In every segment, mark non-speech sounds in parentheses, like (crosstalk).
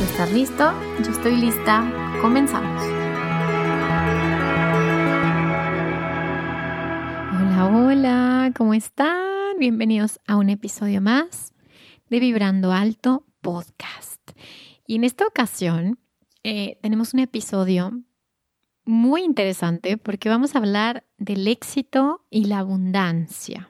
Estás listo, yo estoy lista, comenzamos. Hola, hola, ¿cómo están? Bienvenidos a un episodio más de Vibrando Alto Podcast. Y en esta ocasión eh, tenemos un episodio muy interesante porque vamos a hablar del éxito y la abundancia.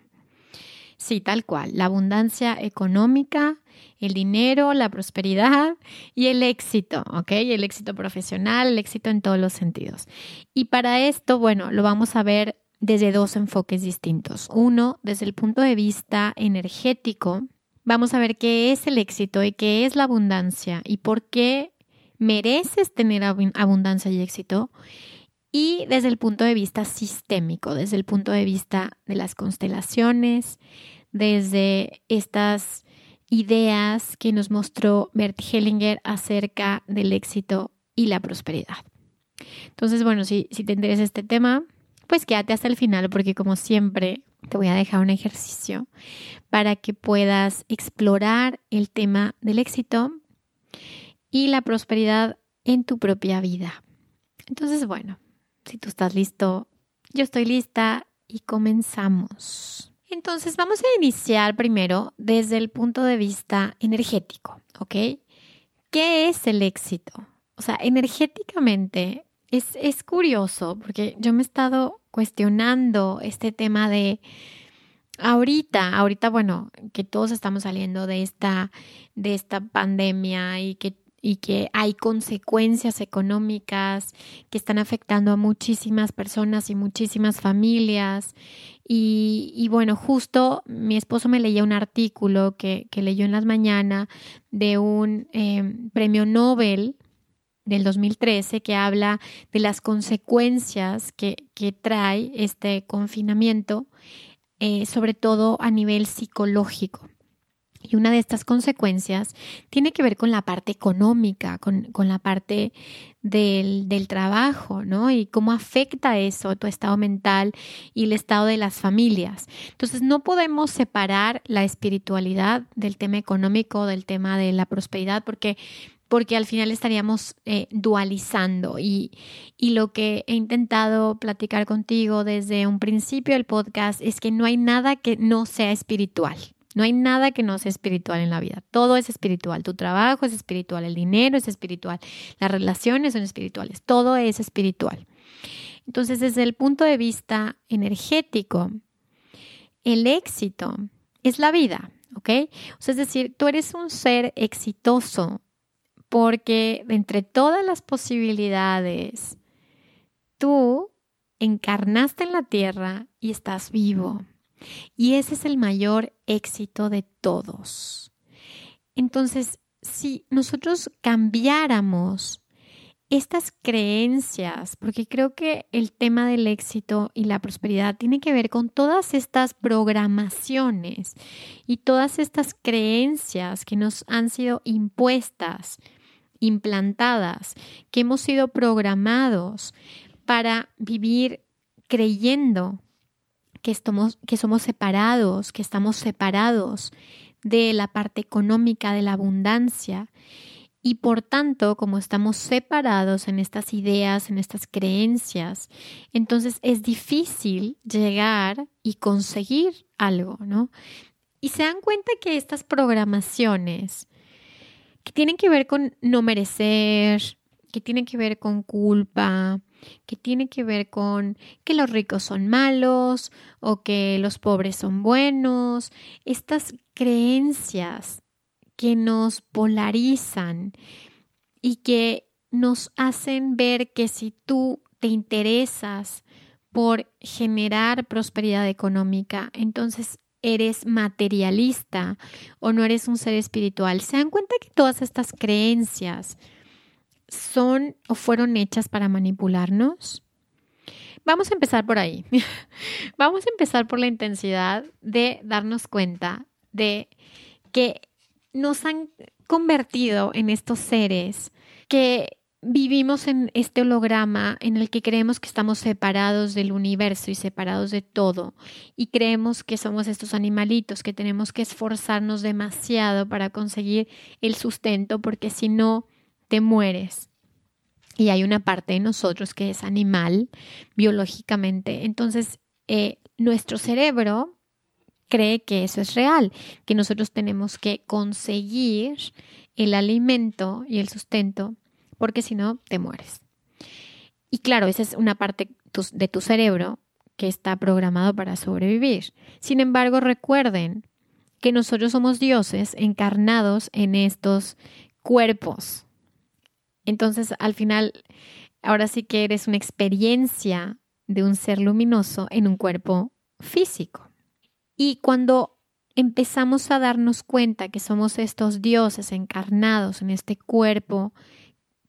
Sí, tal cual, la abundancia económica el dinero, la prosperidad y el éxito, ¿ok? El éxito profesional, el éxito en todos los sentidos. Y para esto, bueno, lo vamos a ver desde dos enfoques distintos. Uno, desde el punto de vista energético, vamos a ver qué es el éxito y qué es la abundancia y por qué mereces tener abundancia y éxito. Y desde el punto de vista sistémico, desde el punto de vista de las constelaciones, desde estas ideas que nos mostró Bert Hellinger acerca del éxito y la prosperidad. Entonces, bueno, si, si te interesa este tema, pues quédate hasta el final porque como siempre te voy a dejar un ejercicio para que puedas explorar el tema del éxito y la prosperidad en tu propia vida. Entonces, bueno, si tú estás listo, yo estoy lista y comenzamos. Entonces vamos a iniciar primero desde el punto de vista energético, ¿ok? ¿Qué es el éxito? O sea, energéticamente es, es curioso porque yo me he estado cuestionando este tema de ahorita, ahorita, bueno, que todos estamos saliendo de esta, de esta pandemia y que y que hay consecuencias económicas que están afectando a muchísimas personas y muchísimas familias. Y, bueno, justo mi esposo me leía un artículo que, leyó en las mañanas de un em, premio Nobel del 2013 que habla de las consecuencias que, trae este confinamiento, eh, sobre todo a nivel psicológico. Y una de estas consecuencias tiene que ver con la parte económica, con, la parte del, del, trabajo, ¿no? Y cómo afecta eso tu estado mental y el estado de las familias. Entonces, no podemos separar la espiritualidad del tema económico, del tema de la prosperidad, porque porque al final estaríamos eh, dualizando y, y lo que he intentado platicar contigo desde un principio del podcast es que no hay nada que no sea espiritual. No hay nada que no sea espiritual en la vida. Todo es espiritual. Tu trabajo es espiritual, el dinero es espiritual, las relaciones son espirituales, todo es espiritual. Entonces, desde el punto de vista energético, el éxito es la vida, ¿ok? O sea, es decir, tú eres un ser exitoso porque entre todas las posibilidades, tú encarnaste en la tierra y estás vivo. Y ese es el mayor éxito de todos. Entonces, si nosotros cambiáramos estas creencias, porque creo que el tema del éxito y la prosperidad tiene que ver con todas estas programaciones y todas estas creencias que nos han sido impuestas, implantadas, que hemos sido programados para vivir creyendo que, que somos separados, que estamos separados de la parte económica, de la abundancia. Y por tanto, como estamos separados en estas ideas, en estas creencias, entonces es difícil llegar y conseguir algo, ¿no? Y se dan cuenta que estas programaciones que tienen que ver con no merecer, que tiene que ver con culpa, que tiene que ver con que los ricos son malos o que los pobres son buenos, estas creencias que nos polarizan y que nos hacen ver que si tú te interesas por generar prosperidad económica, entonces eres materialista o no eres un ser espiritual. ¿Se dan cuenta que todas estas creencias son o fueron hechas para manipularnos? Vamos a empezar por ahí. (laughs) Vamos a empezar por la intensidad de darnos cuenta de que nos han convertido en estos seres que vivimos en este holograma en el que creemos que estamos separados del universo y separados de todo y creemos que somos estos animalitos que tenemos que esforzarnos demasiado para conseguir el sustento porque si no te mueres. Y hay una parte de nosotros que es animal biológicamente. Entonces, eh, nuestro cerebro cree que eso es real, que nosotros tenemos que conseguir el alimento y el sustento, porque si no, te mueres. Y claro, esa es una parte de tu cerebro que está programado para sobrevivir. Sin embargo, recuerden que nosotros somos dioses encarnados en estos cuerpos entonces, al final, ahora sí que eres una experiencia de un ser luminoso en un cuerpo físico. Y cuando empezamos a darnos cuenta que somos estos dioses encarnados en este cuerpo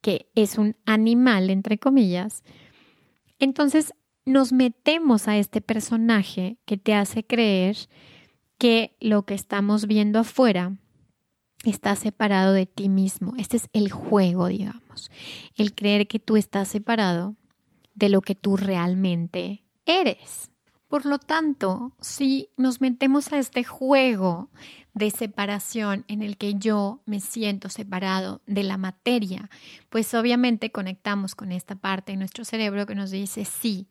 que es un animal, entre comillas, entonces nos metemos a este personaje que te hace creer que lo que estamos viendo afuera estás separado de ti mismo. Este es el juego, digamos. El creer que tú estás separado de lo que tú realmente eres. Por lo tanto, si nos metemos a este juego de separación en el que yo me siento separado de la materia, pues obviamente conectamos con esta parte de nuestro cerebro que nos dice, sí,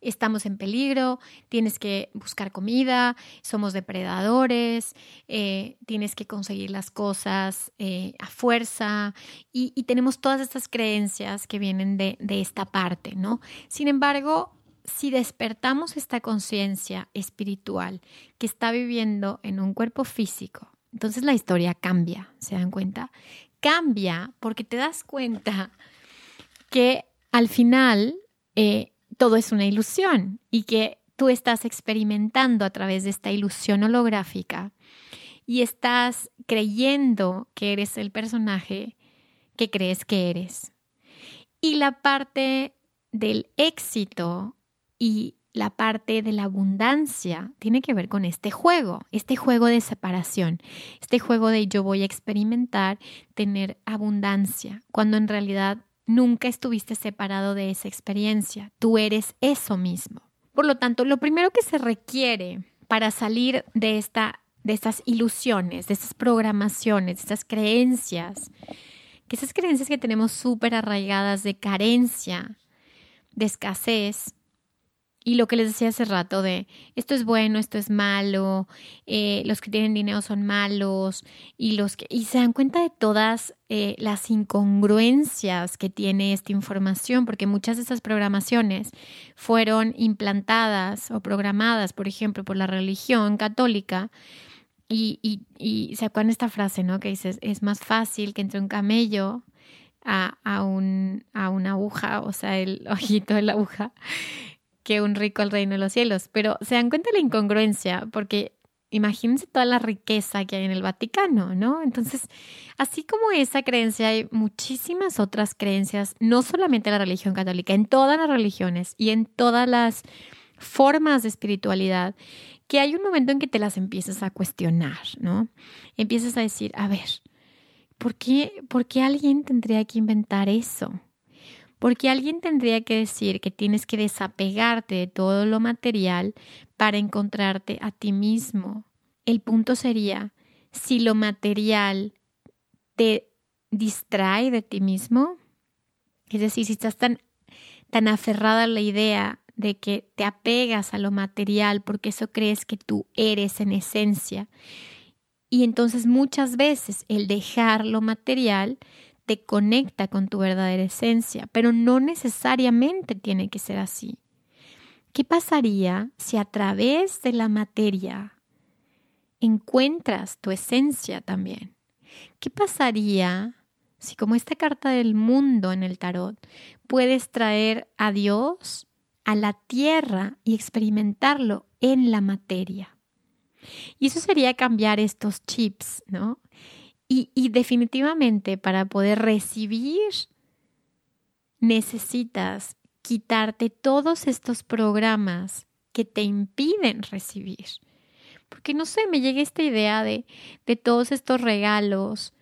estamos en peligro, tienes que buscar comida, somos depredadores, eh, tienes que conseguir las cosas eh, a fuerza y, tenemos todas estas creencias que vienen de, de esta parte, ¿no? Sin embargo, si despertamos esta conciencia espiritual que está viviendo en un cuerpo físico, entonces la historia cambia, ¿se dan cuenta? Cambia porque te das cuenta que al final eh, todo es una ilusión y que tú estás experimentando a través de esta ilusión holográfica y estás creyendo que eres el personaje que crees que eres. Y la parte del éxito y la parte de la abundancia tiene que ver con este juego, este juego de separación, este juego de yo voy a experimentar tener abundancia, cuando en realidad nunca estuviste separado de esa experiencia, tú eres eso mismo. Por lo tanto, lo primero que se requiere para salir de, esta, de estas ilusiones, de estas programaciones, de estas creencias, que esas creencias que tenemos súper arraigadas de carencia, de escasez, y lo que les decía hace rato de esto es bueno, esto es malo, eh, los que tienen dinero son malos y los que y se dan cuenta de todas eh, las incongruencias que tiene esta información, porque muchas de estas programaciones fueron implantadas o programadas, por ejemplo, por la religión católica. Y, y, y se acuerdan esta frase, ¿no? Que dices, es más fácil que entre un camello a, a, un, a una aguja, o sea, el (laughs) ojito de la aguja, que un rico al reino de los cielos. Pero se dan cuenta de la incongruencia, porque imagínense toda la riqueza que hay en el Vaticano, ¿no? Entonces, así como esa creencia, hay muchísimas otras creencias, no solamente en la religión católica, en todas las religiones y en todas las formas de espiritualidad, que hay un momento en que te las empiezas a cuestionar, ¿no? Empiezas a decir, a ver, ¿por qué, ¿por qué alguien tendría que inventar eso? Porque alguien tendría que decir que tienes que desapegarte de todo lo material para encontrarte a ti mismo. El punto sería, si lo material te distrae de ti mismo, es decir, si estás tan, tan aferrada a la idea de que te apegas a lo material porque eso crees que tú eres en esencia, y entonces muchas veces el dejar lo material te conecta con tu verdadera esencia, pero no necesariamente tiene que ser así. ¿Qué pasaría si a través de la materia encuentras tu esencia también? ¿Qué pasaría si como esta carta del mundo en el tarot puedes traer a Dios a la tierra y experimentarlo en la materia? Y eso sería cambiar estos chips, ¿no? Y, definitivamente para poder recibir necesitas quitarte todos estos programas que te impiden recibir. Porque no sé, me llega esta idea de, de todos estos regalos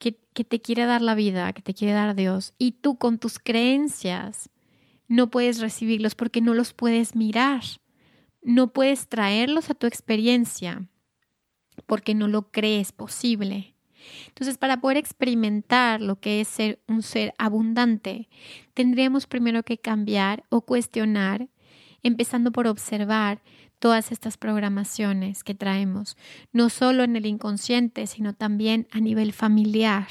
que, que te quiere dar la vida, que te quiere dar Dios, y tú con tus creencias no puedes recibirlos porque no los puedes mirar, no puedes traerlos a tu experiencia porque no lo crees posible. Entonces, para poder experimentar lo que es ser un ser abundante, tendríamos primero que cambiar o cuestionar, empezando por observar todas estas programaciones que traemos, no solo en el inconsciente, sino también a nivel familiar.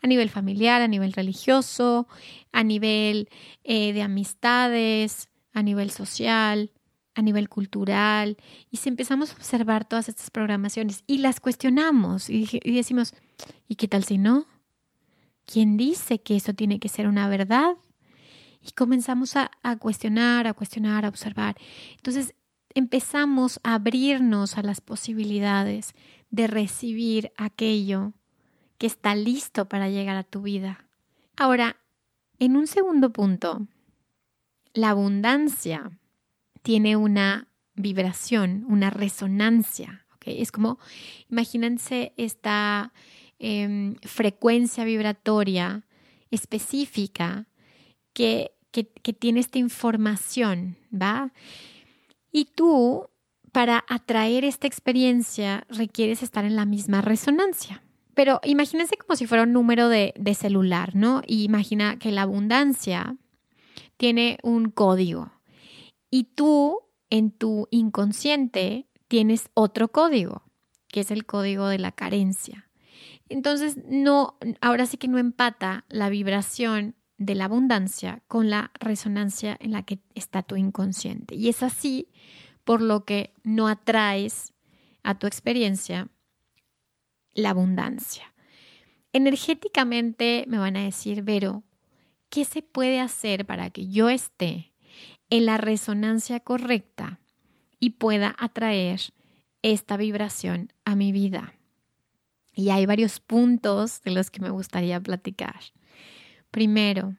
A nivel familiar, a nivel religioso, a nivel eh, de amistades, a nivel social, a nivel cultural. Y si empezamos a observar todas estas programaciones y las cuestionamos y, decimos, ¿y qué tal si no? ¿Quién dice que esto tiene que ser una verdad? Y comenzamos a, a cuestionar, a cuestionar, a observar. Entonces, empezamos a abrirnos a las posibilidades de recibir aquello que está listo para llegar a tu vida. Ahora, en un segundo punto, la abundancia tiene una vibración, una resonancia. Es como, imagínense esta em, frecuencia vibratoria específica que, que, tiene esta información, ¿va? Y tú, para atraer esta experiencia, requieres estar en la misma resonancia. Pero imagínense como si fuera un número de, celular, ¿no? Y imagina que la abundancia tiene un código. Y tú, en tu inconsciente, tienes otro código, que es el código de la carencia. Entonces, no, ahora sí que no empata la vibración de la abundancia con la resonancia en la que está tu inconsciente. Y es así por lo que no atraes a tu experiencia la abundancia. Energéticamente me van a decir, Vero, ¿qué se puede hacer para que yo esté en la resonancia correcta y pueda atraer esta vibración a mi vida? Y hay varios puntos de los que me gustaría platicar. Primero,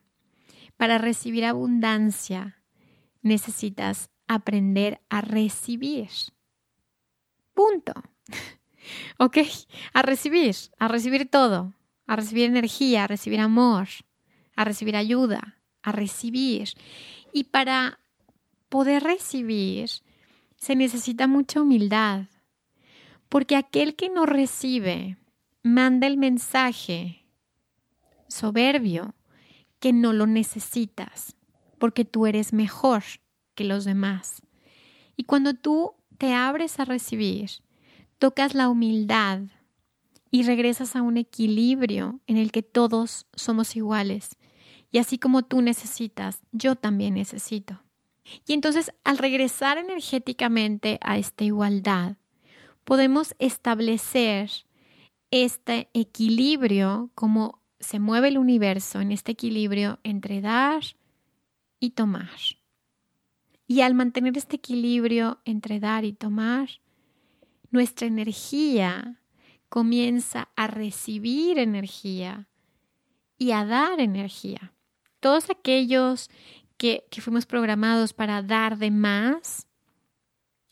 para recibir abundancia necesitas aprender a recibir. Punto. (laughs) ¿Ok? A recibir, a recibir todo, a recibir energía, a recibir amor, a recibir ayuda, a recibir. Y para poder recibir se necesita mucha humildad, porque aquel que no recibe manda el mensaje soberbio que no lo necesitas, porque tú eres mejor que los demás. Y cuando tú te abres a recibir, tocas la humildad y regresas a un equilibrio en el que todos somos iguales. Y así como tú necesitas, yo también necesito. Y entonces al regresar energéticamente a esta igualdad, podemos establecer este equilibrio como se mueve el universo en este equilibrio entre dar y tomar. Y al mantener este equilibrio entre dar y tomar, nuestra energía comienza a recibir energía y a dar energía. Todos aquellos que, que fuimos programados para dar de más,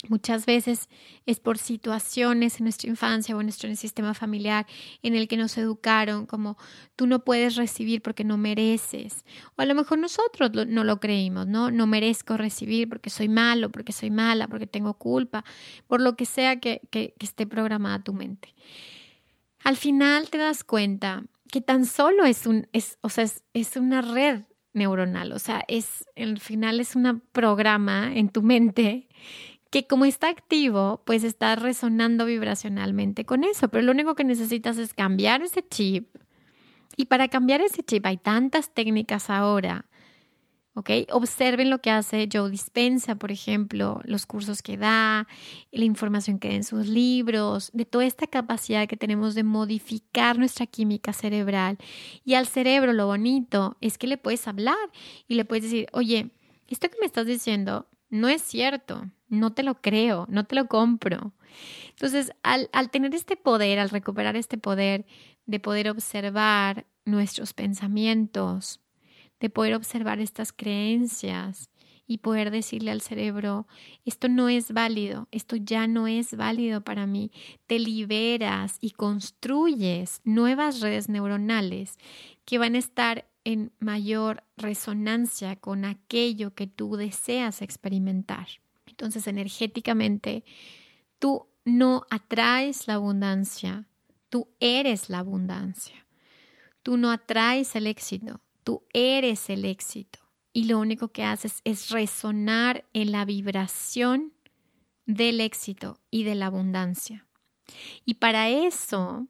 Muchas veces es por situaciones en nuestra infancia o en nuestro sistema familiar en el que nos educaron como tú no puedes recibir porque no mereces. O a lo mejor nosotros no lo creímos, ¿no? No merezco recibir porque soy malo, porque soy mala, porque tengo culpa, por lo que sea que, que, esté programada tu mente. Al final te das cuenta que tan solo es un, es, o sea, es, es una red neuronal, o sea, es, al final es un programa en tu mente que como está activo, pues está resonando vibracionalmente con eso, pero lo único que necesitas es cambiar ese chip. Y para cambiar ese chip hay tantas técnicas ahora ¿ok? Observen lo que hace Joe Dispensa, por ejemplo, los cursos que da, la información que da en sus libros, de toda esta capacidad que tenemos de modificar nuestra química cerebral. Y al cerebro lo bonito es que le puedes hablar y le puedes decir, oye, esto que me estás diciendo no es cierto, no te lo creo, no te lo compro. Entonces, al, al tener este poder, al recuperar este poder de poder observar nuestros pensamientos, de poder observar estas creencias y poder decirle al cerebro, esto no es válido, esto ya no es válido para mí. Te liberas y construyes nuevas redes neuronales que van a estar en mayor resonancia con aquello que tú deseas experimentar. Entonces, energéticamente, tú no atraes la abundancia, tú eres la abundancia. Tú no atraes el éxito, Tú eres el éxito y lo único que haces es resonar en la vibración del éxito y de la abundancia. Y para eso,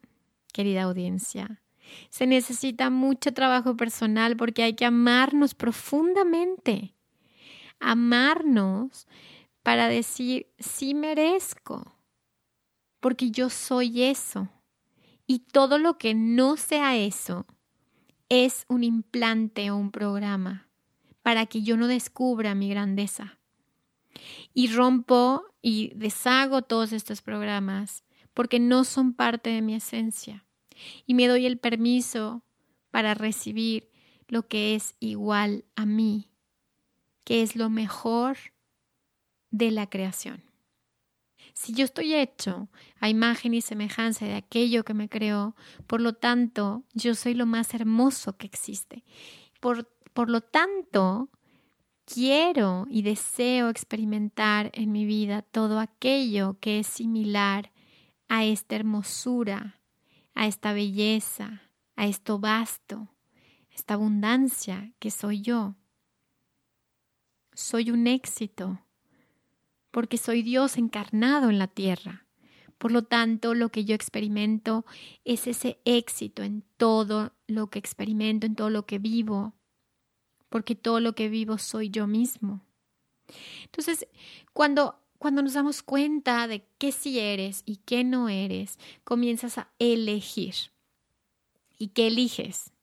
querida audiencia, se necesita mucho trabajo personal porque hay que amarnos profundamente. Amarnos para decir, sí merezco, porque yo soy eso. Y todo lo que no sea eso, es un implante o un programa para que yo no descubra mi grandeza. Y rompo y deshago todos estos programas porque no son parte de mi esencia. Y me doy el permiso para recibir lo que es igual a mí, que es lo mejor de la creación. Si yo estoy hecho a imagen y semejanza de aquello que me creó, por lo tanto, yo soy lo más hermoso que existe. Por, por lo tanto, quiero y deseo experimentar en mi vida todo aquello que es similar a esta hermosura, a esta belleza, a esto vasto, a esta abundancia que soy yo. Soy un éxito porque soy Dios encarnado en la tierra. Por lo tanto, lo que yo experimento es ese éxito en todo lo que experimento, en todo lo que vivo, porque todo lo que vivo soy yo mismo. Entonces, cuando cuando nos damos cuenta de qué sí eres y qué no eres, comienzas a elegir. ¿Y qué eliges?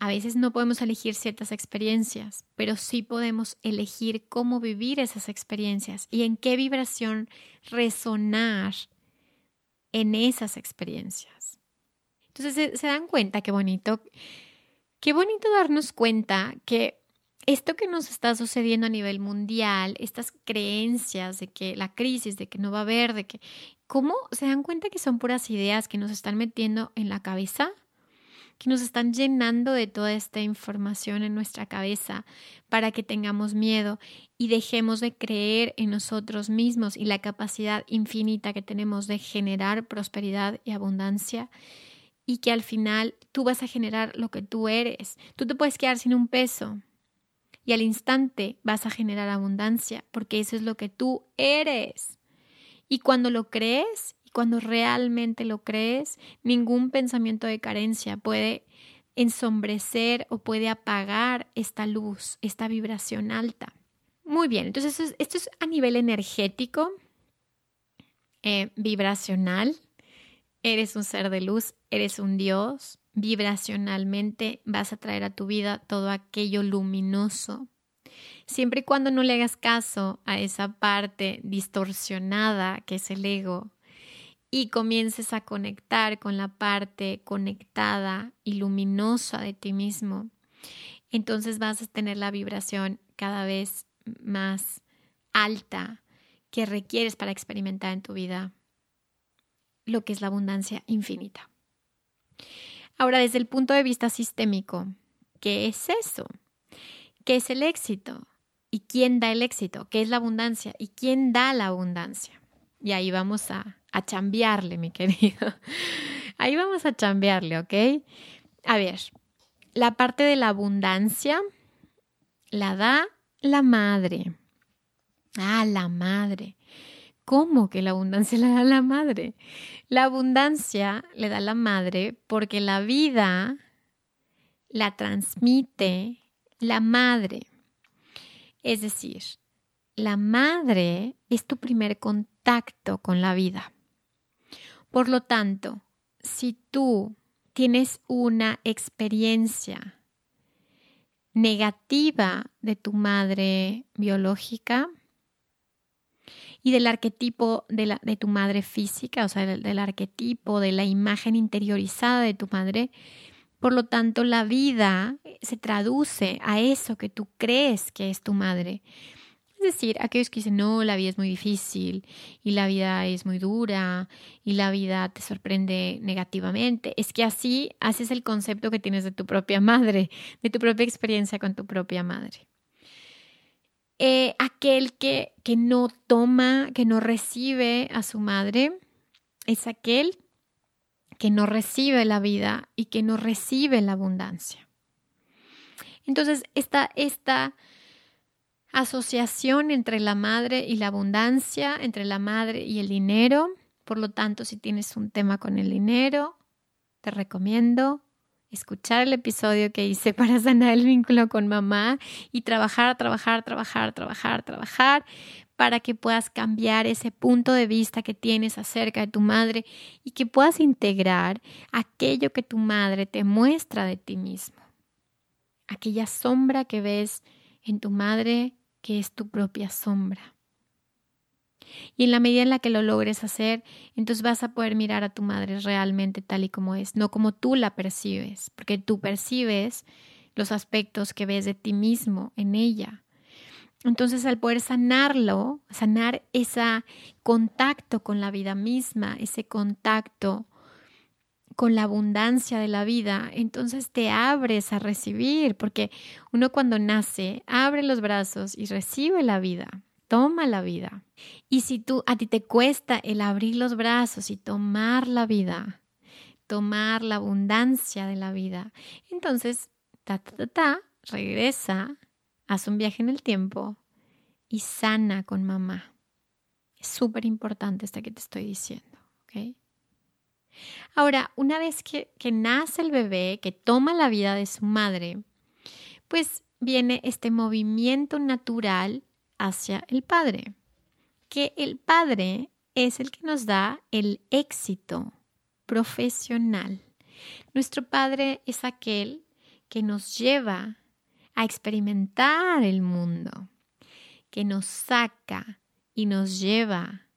A veces no podemos elegir ciertas experiencias, pero sí podemos elegir cómo vivir esas experiencias y en qué vibración resonar en esas experiencias. Entonces se, dan cuenta qué bonito, qué bonito darnos cuenta que esto que nos está sucediendo a nivel mundial, estas creencias de que la crisis, de que no va a haber, de que, ¿cómo se dan cuenta que son puras ideas que nos están metiendo en la cabeza? Que nos están llenando de toda esta información en nuestra cabeza para que tengamos miedo y dejemos de creer en nosotros mismos y la capacidad infinita que tenemos de generar prosperidad y abundancia y que al final tú vas a generar lo que tú eres. Tú te puedes quedar sin un peso y al instante vas a generar abundancia porque eso es lo que tú eres. Y cuando lo crees cuando realmente lo crees, ningún pensamiento de carencia puede ensombrecer o puede apagar esta luz, esta vibración alta. Muy bien, entonces esto es, a nivel energético, eh, vibracional. Eres un ser de luz, eres un Dios. Vibracionalmente vas a traer a tu vida todo aquello luminoso. Siempre y cuando no le hagas caso a esa parte distorsionada que es el ego, y comiences a conectar con la parte conectada y luminosa de ti mismo, entonces vas a tener la vibración cada vez más alta que requieres para experimentar en tu vida lo que es la abundancia infinita. Ahora, desde el punto de vista sistémico, ¿qué es eso? ¿Qué es el éxito? ¿Y quién da el éxito? ¿Qué es la abundancia? ¿Y quién da la abundancia? Y ahí vamos a a chambearle, mi querido. (laughs) Ahí vamos a chambearle, ¿ok? A ver, la parte de la abundancia la da la madre. Ah, la madre. ¿Cómo que la abundancia la da la madre? La abundancia le da la madre porque la vida la transmite la madre. Es decir, la madre es tu primer contacto con la vida. Por lo tanto, si tú tienes una experiencia negativa de tu madre biológica y del arquetipo de, la, de tu madre física, o sea, del, del arquetipo de la imagen interiorizada de tu madre, por lo tanto, la vida se traduce a eso que tú crees que es tu madre. Es decir, aquellos que dicen, no, la vida es muy difícil y la vida es muy dura y la vida te sorprende negativamente. Es que así haces el concepto que tienes de tu propia madre, de tu propia experiencia con tu propia madre. Eh, aquel que, que no toma, que no recibe a su madre, es aquel que no recibe la vida y que no recibe la abundancia. Entonces, esta, esta asociación entre la madre y la abundancia, entre la madre y el dinero. Por lo tanto, si tienes un tema con el dinero, te recomiendo escuchar el episodio que hice (laughs) para sanar el vínculo con mamá y trabajar, trabajar, trabajar, trabajar, trabajar para que puedas cambiar ese punto de vista que tienes acerca de tu madre y que puedas integrar aquello que tu madre te muestra de ti mismo. Aquella sombra que ves en tu madre que es tu propia sombra. Y en la medida en la que lo logres hacer, entonces vas a poder mirar a tu madre realmente tal y como es, no como tú la percibes, porque tú percibes los aspectos que ves de ti mismo en ella. Entonces, al poder sanarlo, sanar ese contacto con la vida misma, ese contacto con la abundancia de la vida, entonces te abres a recibir, porque uno cuando nace abre los brazos y recibe la vida, toma la vida. Y si tú a ti te cuesta el abrir los brazos y tomar la vida, tomar la abundancia de la vida, entonces ta ta ta, ta regresa, haz un viaje en el tiempo y sana con mamá. Es súper importante esto que te estoy diciendo. Ahora, una vez que, nace el bebé, que toma la vida de su madre, pues viene este movimiento natural hacia el padre, que el padre es el que nos da el éxito profesional. Nuestro padre es aquel que nos lleva a experimentar el mundo, que nos saca y nos lleva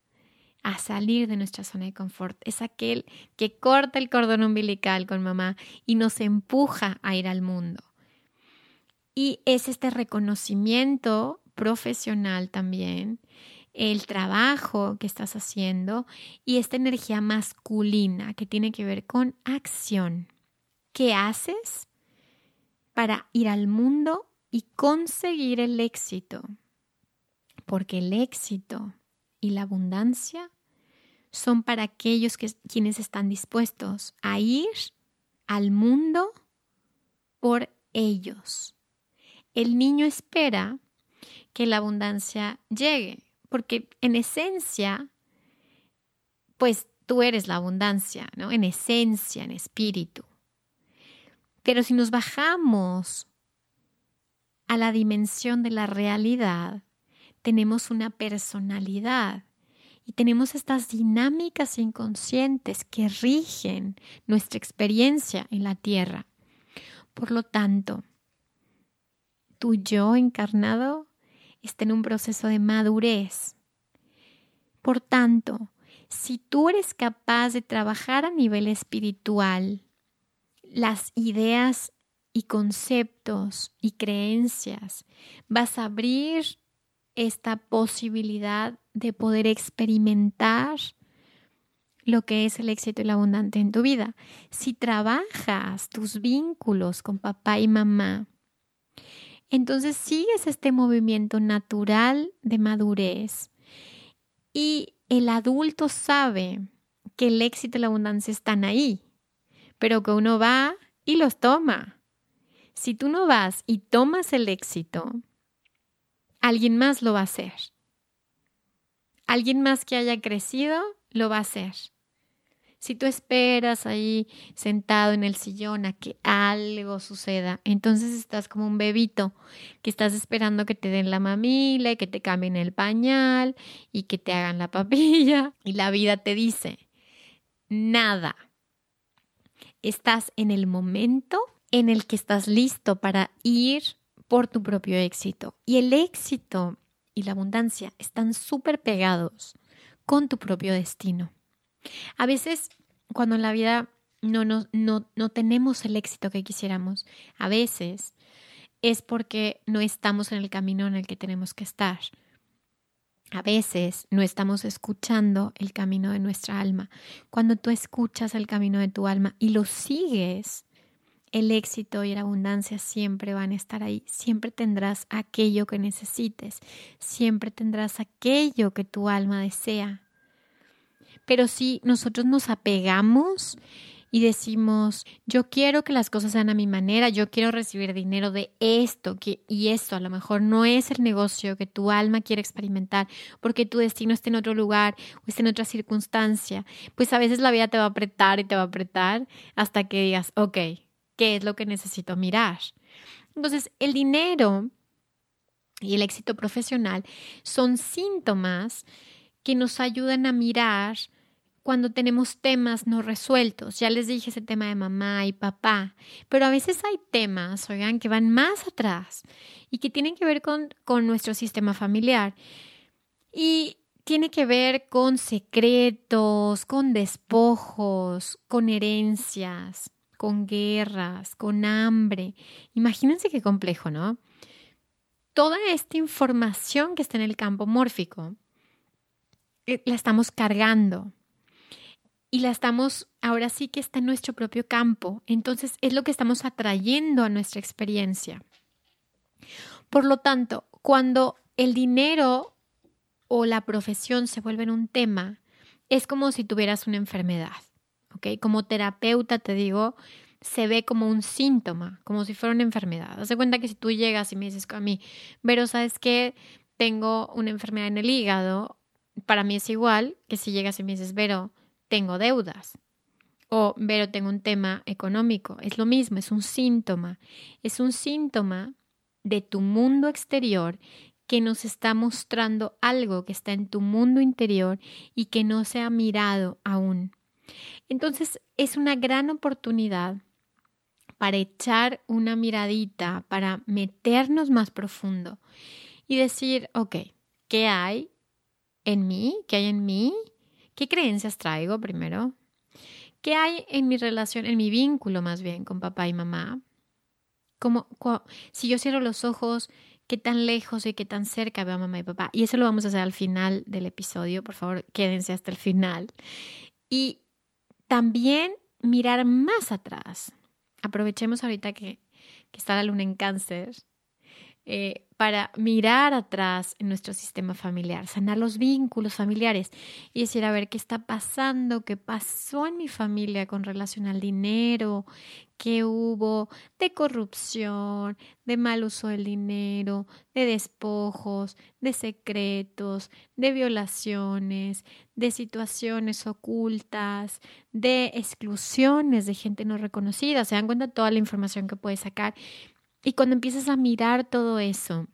a salir de nuestra zona de confort. Es aquel que corta el cordón umbilical con mamá y nos empuja a ir al mundo. Y es este reconocimiento profesional también, el trabajo que estás haciendo y esta energía masculina que tiene que ver con acción. ¿Qué haces para ir al mundo y conseguir el éxito? Porque el éxito y la abundancia son para aquellos que, quienes están dispuestos a ir al mundo por ellos. El niño espera que la abundancia llegue, porque en esencia, pues tú eres la abundancia, ¿no? En esencia, en espíritu. Pero si nos bajamos a la dimensión de la realidad, tenemos una personalidad y tenemos estas dinámicas inconscientes que rigen nuestra experiencia en la Tierra. Por lo tanto, tu yo encarnado está en un proceso de madurez. Por tanto, si tú eres capaz de trabajar a nivel espiritual las ideas y conceptos y creencias, vas a abrir esta posibilidad de poder experimentar lo que es el éxito y la abundante en tu vida. Si trabajas tus vínculos con papá y mamá, entonces sigues este movimiento natural de madurez y el adulto sabe que el éxito y la abundancia están ahí, pero que uno va y los toma. Si tú no vas y tomas el éxito, alguien más lo va a hacer. Alguien más que haya crecido lo va a hacer. Si tú esperas ahí sentado en el sillón a que algo suceda, entonces estás como un bebito que estás esperando que te den la mamila y que te cambien el pañal y que te hagan la papilla (laughs) y la vida te dice nada. Estás en el momento en el que estás listo para ir por tu propio éxito. Y el éxito y la abundancia están súper pegados con tu propio destino. A veces, cuando en la vida no, no, no, no tenemos el éxito que quisiéramos, a veces es porque no estamos en el camino en el que tenemos que estar. A veces no estamos escuchando el camino de nuestra alma. Cuando tú escuchas el camino de tu alma y lo sigues, el éxito y la abundancia siempre van a estar ahí. Siempre tendrás aquello que necesites. Siempre tendrás aquello que tu alma desea. Pero si nosotros nos apegamos y decimos, yo quiero que las cosas sean a mi manera, yo quiero recibir dinero de esto que, y esto a lo mejor no es el negocio que tu alma quiere experimentar porque tu destino está en otro lugar o está en otra circunstancia, pues a veces la vida te va a apretar y te va a apretar hasta que digas, ok, ¿qué es lo que necesito mirar? Entonces, el dinero y el éxito profesional son síntomas que nos ayudan a mirar cuando tenemos temas no resueltos. Ya les dije ese tema de mamá y papá, pero a veces hay temas, oigan, que van más atrás y que tienen que ver con, con nuestro sistema familiar. Y tiene que ver con secretos, con despojos, con herencias, con guerras, con hambre. Imagínense qué complejo, ¿no? Toda esta información que está en el campo mórfico eh, la estamos cargando y la estamos, ahora sí que está en nuestro propio campo. Entonces es lo que estamos atrayendo a nuestra experiencia. Por lo tanto, cuando el dinero o la profesión se vuelven un tema, es como si tuvieras una enfermedad. ¿Ok? Como terapeuta te digo, se ve como un síntoma, como si fuera una enfermedad. Haz de cuenta que si tú llegas y me dices a mí, pero ¿sabes qué? Tengo una enfermedad en el hígado, para mí es igual que si llegas y me dices, Vero, tengo deudas. O, pero tengo un tema económico. Es lo mismo, es un síntoma. Es un síntoma de tu mundo exterior que nos está mostrando algo que está en tu mundo interior y que no se ha mirado aún. Entonces es una gran oportunidad para echar una miradita, para meternos más profundo y decir, ok, ¿qué hay en mí? ¿Qué hay en mí? ¿Qué creencias traigo primero? ¿Qué hay en mi relación, en mi vínculo más bien con papá y mamá? Como si yo cierro los ojos, qué tan lejos y qué tan cerca veo a mamá y papá. Y eso lo vamos a hacer al final del episodio. Por favor, quédense hasta el final. Y también mirar más atrás. Aprovechemos ahorita que, que está la luna en cáncer eh, para mirar atrás en nuestro sistema familiar, sanar los vínculos familiares y decir, a ver, ¿qué está pasando? ¿Qué pasó en mi familia con relación al dinero? ¿Qué hubo de corrupción, de mal uso del dinero, de despojos, de secretos, de violaciones, de situaciones ocultas, de exclusiones de gente no reconocida? ¿Se dan cuenta toda la información que puedes sacar? Y cuando empiezas a mirar todo eso,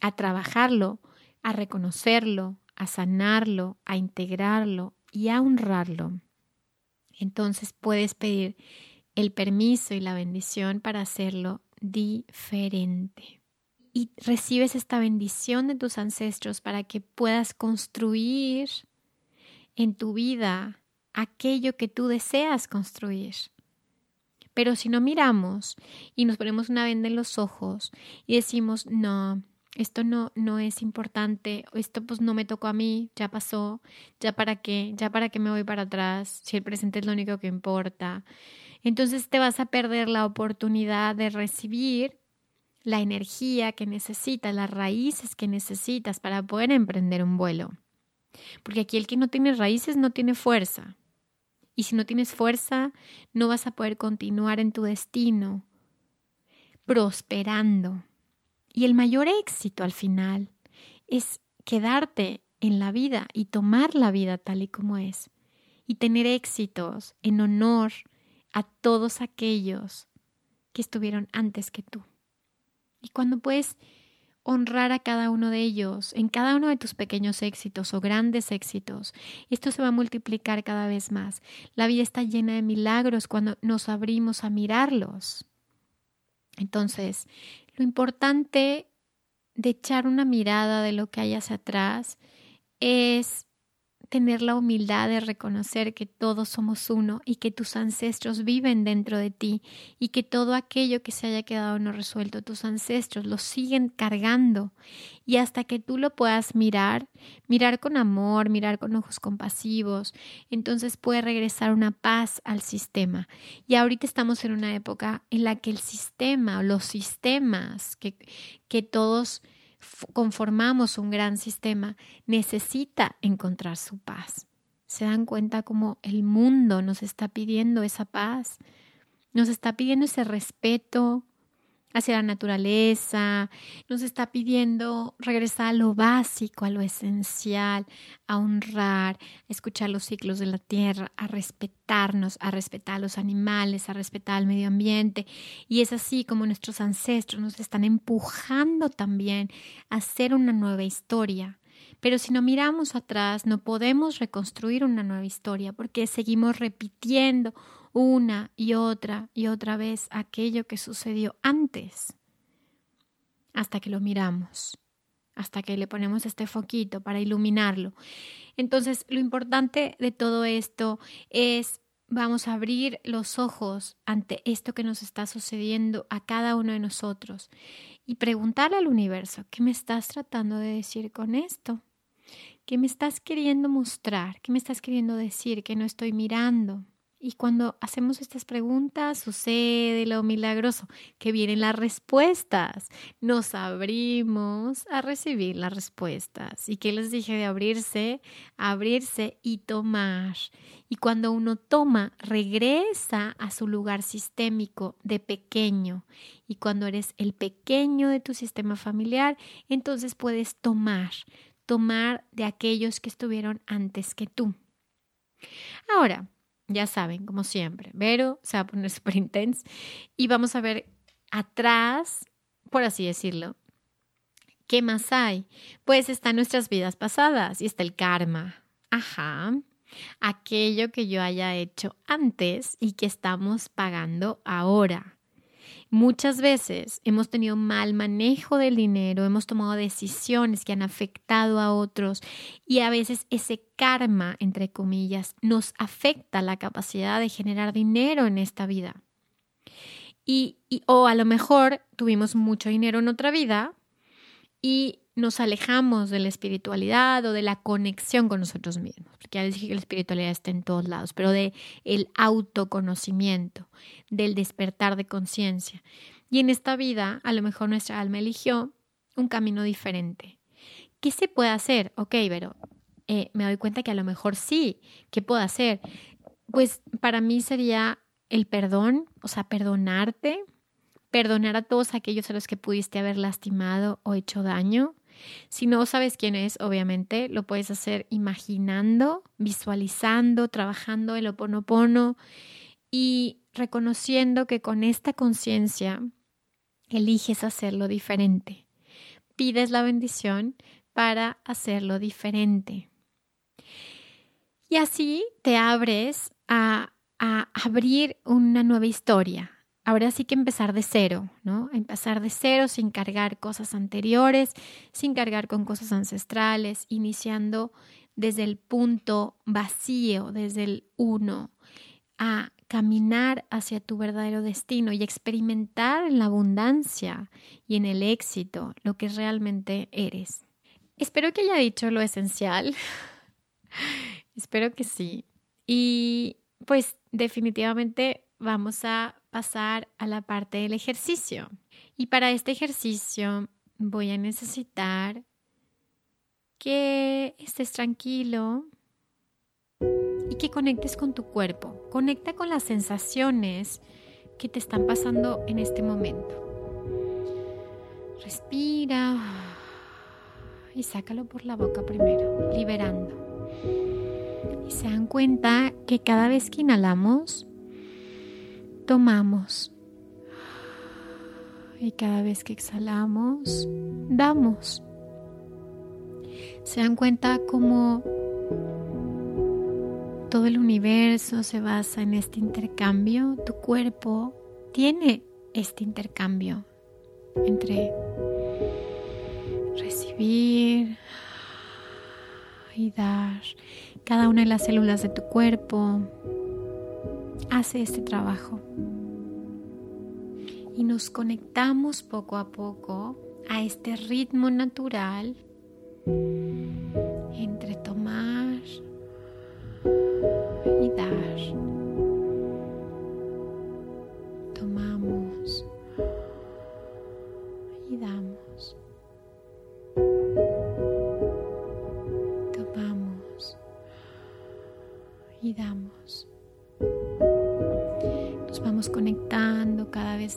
a trabajarlo, a reconocerlo, a sanarlo, a integrarlo y a honrarlo, entonces puedes pedir el permiso y la bendición para hacerlo diferente. Y recibes esta bendición de tus ancestros para que puedas construir en tu vida aquello que tú deseas construir. Pero si no miramos y nos ponemos una venda en los ojos y decimos, no, esto no, no es importante, esto pues no me tocó a mí, ya pasó, ya para qué, ya para qué me voy para atrás, si el presente es lo único que importa. Entonces te vas a perder la oportunidad de recibir la energía que necesitas, las raíces que necesitas para poder emprender un vuelo. Porque aquí el que no tiene raíces no tiene fuerza. Y si no tienes fuerza, no vas a poder continuar en tu destino, prosperando. Y el mayor éxito al final es quedarte en la vida y tomar la vida tal y como es. y tener éxitos en honor a todos aquellos que estuvieron antes que tú. Y cuando puedes honrar a cada uno de ellos, en cada uno de tus pequeños éxitos o grandes éxitos, esto se va a multiplicar cada vez más. La vida está llena de milagros cuando nos abrimos a mirarlos. Entonces, lo importante de echar una mirada de lo que hay hacia atrás es tener la humildad de reconocer que todos somos uno y que tus ancestros viven dentro de ti y que todo aquello que se haya quedado no resuelto, tus ancestros lo siguen cargando y hasta que tú lo puedas mirar, mirar con amor, mirar con ojos compasivos, entonces puede regresar una paz al sistema. Y ahorita estamos en una época en la que el sistema los sistemas que, que todos conformamos un gran sistema, necesita encontrar su paz. ¿Se dan cuenta cómo el mundo nos está pidiendo esa paz? Nos está pidiendo ese respeto, hacia la naturaleza, nos está pidiendo regresar a lo básico, a lo esencial, a honrar, a escuchar los ciclos de la tierra, a respetarnos, a respetar a los animales, a respetar al medio ambiente. Y es así como nuestros ancestros nos están empujando también a hacer una nueva historia. Pero si no miramos atrás, no podemos reconstruir una nueva historia porque seguimos repitiendo una y otra y otra vez aquello que sucedió antes, hasta que lo miramos, hasta que le ponemos este foquito para iluminarlo. Entonces, lo importante de todo esto es vamos a abrir los ojos ante esto que nos está sucediendo a cada uno de nosotros y preguntarle al universo, ¿qué me estás tratando de decir con esto? ¿Qué me estás queriendo mostrar? ¿Qué me estás queriendo decir que no estoy mirando? Y cuando hacemos estas preguntas, sucede lo milagroso, que vienen las respuestas. Nos abrimos a recibir las respuestas. ¿Y qué les dije de abrirse? Abrirse y tomar. Y cuando uno toma, regresa a su lugar sistémico de pequeño. Y cuando eres el pequeño de tu sistema familiar, entonces puedes tomar, tomar de aquellos que estuvieron antes que tú. Ahora, ya saben, como siempre, Vero se va a poner (laughs) super intense y vamos a ver atrás, por así decirlo, ¿qué más hay? Pues están nuestras vidas pasadas y está el karma. Ajá. Aquello que yo haya hecho antes y que estamos pagando ahora. Muchas veces hemos tenido mal manejo del dinero, hemos tomado decisiones que han afectado a otros y a veces ese karma, entre comillas, nos afecta la capacidad de generar dinero en esta vida. Y, o a lo mejor tuvimos mucho dinero en otra vida y nos alejamos de la espiritualidad o de la conexión con nosotros mismos, porque ya les dije que la espiritualidad está en todos lados, pero de el autoconocimiento, del despertar de conciencia. Y en esta vida, a lo mejor nuestra alma eligió un camino diferente. ¿Qué se puede hacer? Ok, pero eh, me doy cuenta que a lo mejor sí. ¿Qué puedo hacer? Pues para mí sería el perdón, o sea, perdonarte, perdonar a todos aquellos a los que pudiste haber lastimado o hecho daño, si no sabes quién es, obviamente lo puedes hacer imaginando, visualizando, trabajando el oponopono y reconociendo que con esta conciencia eliges hacerlo diferente. Pides la bendición para hacerlo diferente. Y así te abres a, a abrir una nueva historia, ahora sí que empezar de cero, ¿no? Empezar de cero sin cargar cosas anteriores, sin cargar con cosas ancestrales, iniciando desde el punto vacío, desde el uno, a caminar hacia tu verdadero destino y experimentar en la abundancia y en el éxito lo que realmente eres. Espero que haya dicho lo esencial. (laughs) Espero que sí. Y pues definitivamente vamos a pasar a la parte del ejercicio. Y para este ejercicio voy a necesitar que estés tranquilo y que conectes con tu cuerpo. Conecta con las sensaciones que te están pasando en este momento. Respira y sácalo por la boca primero, liberando. Y se dan cuenta que cada vez que inhalamos, tomamos. Y cada vez que exhalamos, damos. Se dan cuenta como todo el universo se basa en este intercambio. Tu cuerpo tiene este intercambio entre recibir y dar. Cada una de las células de tu cuerpo hace este trabajo. Y nos conectamos poco a poco a este ritmo natural entre tomar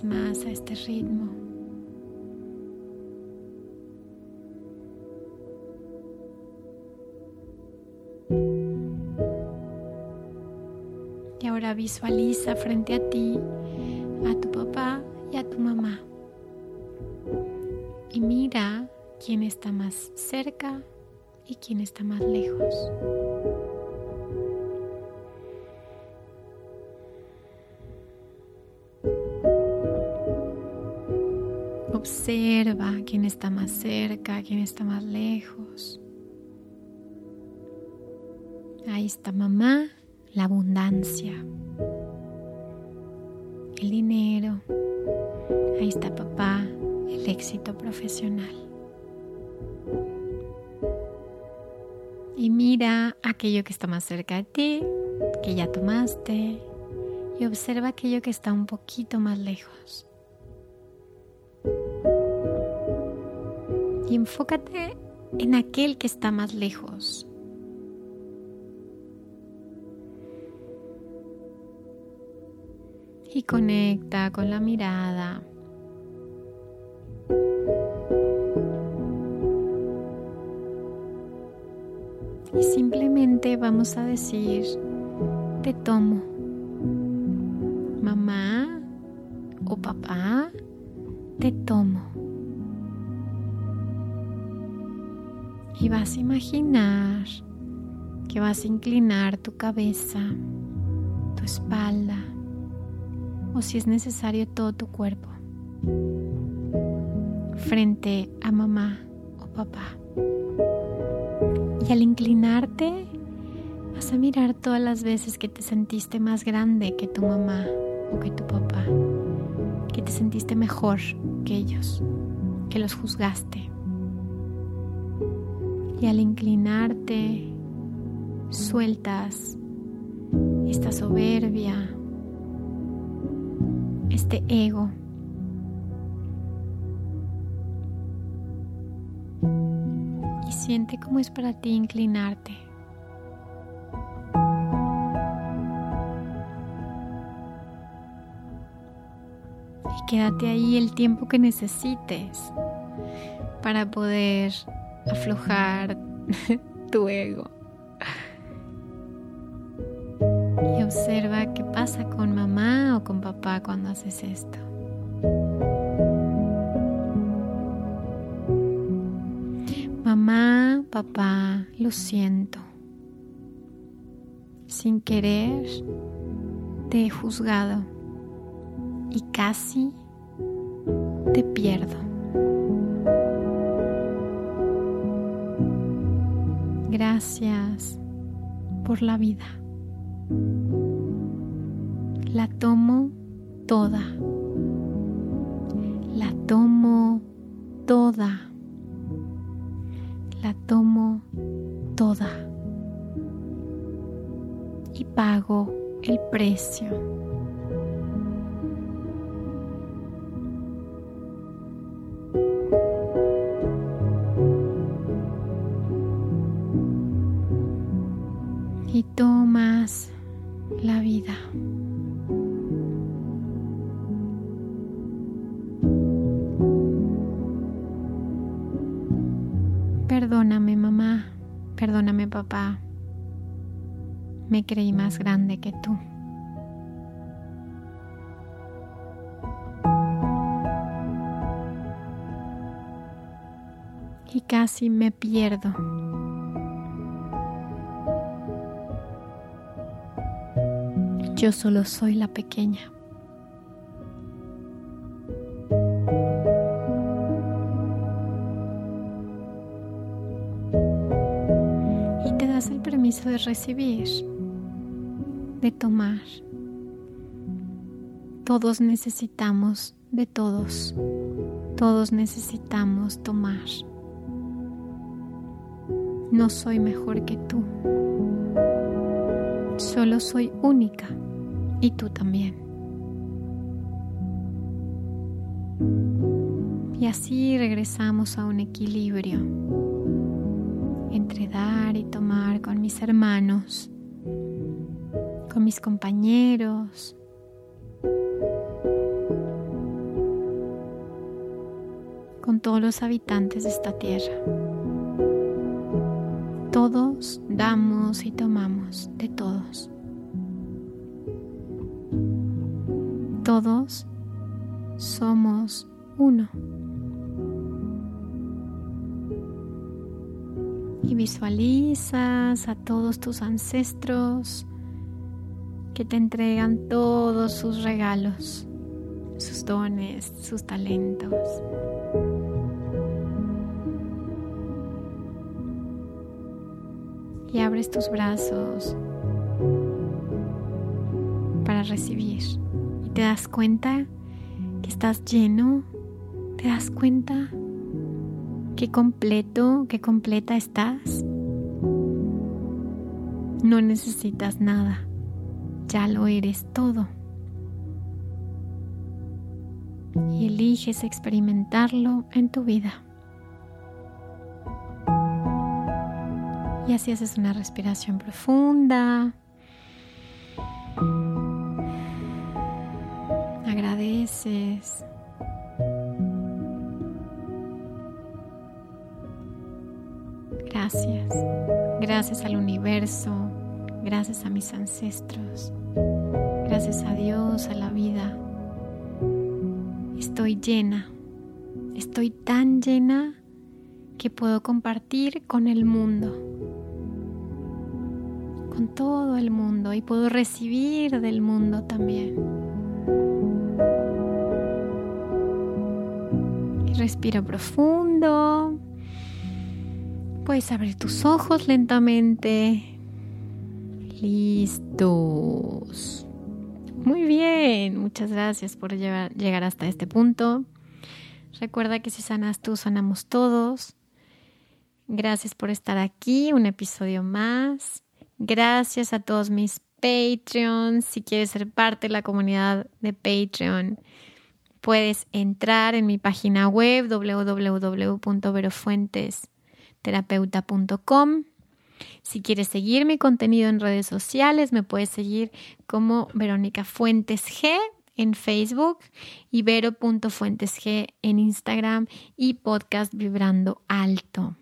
más a este ritmo. Y ahora visualiza frente a ti a tu papá y a tu mamá. Y mira quién está más cerca y quién está más lejos. Observa quién está más cerca, quién está más lejos. Ahí está mamá, la abundancia, el dinero. Ahí está papá, el éxito profesional. Y mira aquello que está más cerca de ti, que ya tomaste, y observa aquello que está un poquito más lejos. Y enfócate en aquel que está más lejos. Y conecta con la mirada. Y simplemente vamos a decir, te tomo. Mamá o papá, te tomo. Y vas a imaginar que vas a inclinar tu cabeza, tu espalda o si es necesario todo tu cuerpo frente a mamá o papá. Y al inclinarte vas a mirar todas las veces que te sentiste más grande que tu mamá o que tu papá, que te sentiste mejor que ellos, que los juzgaste y al inclinarte sueltas esta soberbia, este ego. Y siente cómo es para ti inclinarte. Y quédate ahí el tiempo que necesites para poder aflojar (laughs) tu ego. Y observa qué pasa con mamá o con papá cuando haces esto. Mamá, papá, lo siento. Sin querer, te he juzgado y casi te pierdo. Gracias por la vida. La tomo toda. La tomo toda. La tomo toda. Y pago el precio. Que tú. Y casi me pierdo. Yo solo soy la pequeña. el permiso de recibir, de tomar. Todos necesitamos de todos. Todos necesitamos tomar. No soy mejor que tú. Solo soy única y tú también. Y así regresamos a un equilibrio entre dar y tomar con mis hermanos, con mis compañeros. con todos los habitantes de esta tierra. Todos damos y tomamos de todos. Todos somos uno. y visualizas a todos tus ancestros que te entregan todos sus regalos, sus dones, sus talentos. Y abres tus brazos para recibir. Y te das cuenta que estás lleno. Te das cuenta qué completo, qué completa estás. No necesitas nada, ya lo eres todo. Y eliges experimentarlo en tu vida. Y así haces una respiración profunda. Agradeces. Gracias. Gracias al universo. Gracias a mis ancestros. Gracias a Dios, a la vida. Estoy llena. Estoy tan llena que puedo compartir con el mundo. Con todo el mundo. Y puedo recibir del mundo también. Y respira profundo. Puedes abrir tus ojos lentamente. Listos. Muy bien, muchas gracias por llegar hasta este punto. Recuerda que si sanas tú, sanamos todos. Gracias por estar aquí, un episodio más. Gracias a todos mis Patreons. Si quieres ser parte de la comunidad de Patreon, puedes entrar en mi página web www.verofuentes.com terapeuta.com. Si quieres seguir mi contenido en redes sociales, me puedes seguir como Verónica Fuentes G en Facebook, Ibero.fuentesg en Instagram y podcast Vibrando Alto.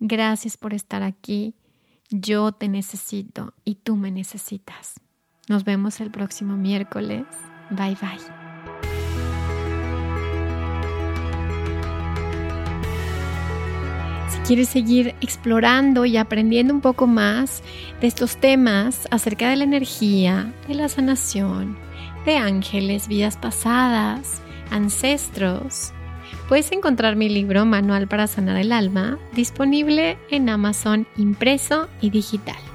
Gracias por estar aquí. Yo te necesito y tú me necesitas. Nos vemos el próximo miércoles. Bye bye. Quieres seguir explorando y aprendiendo un poco más de estos temas acerca de la energía, de la sanación, de ángeles, vidas pasadas, ancestros, puedes encontrar mi libro Manual para Sanar el Alma disponible en Amazon impreso y digital.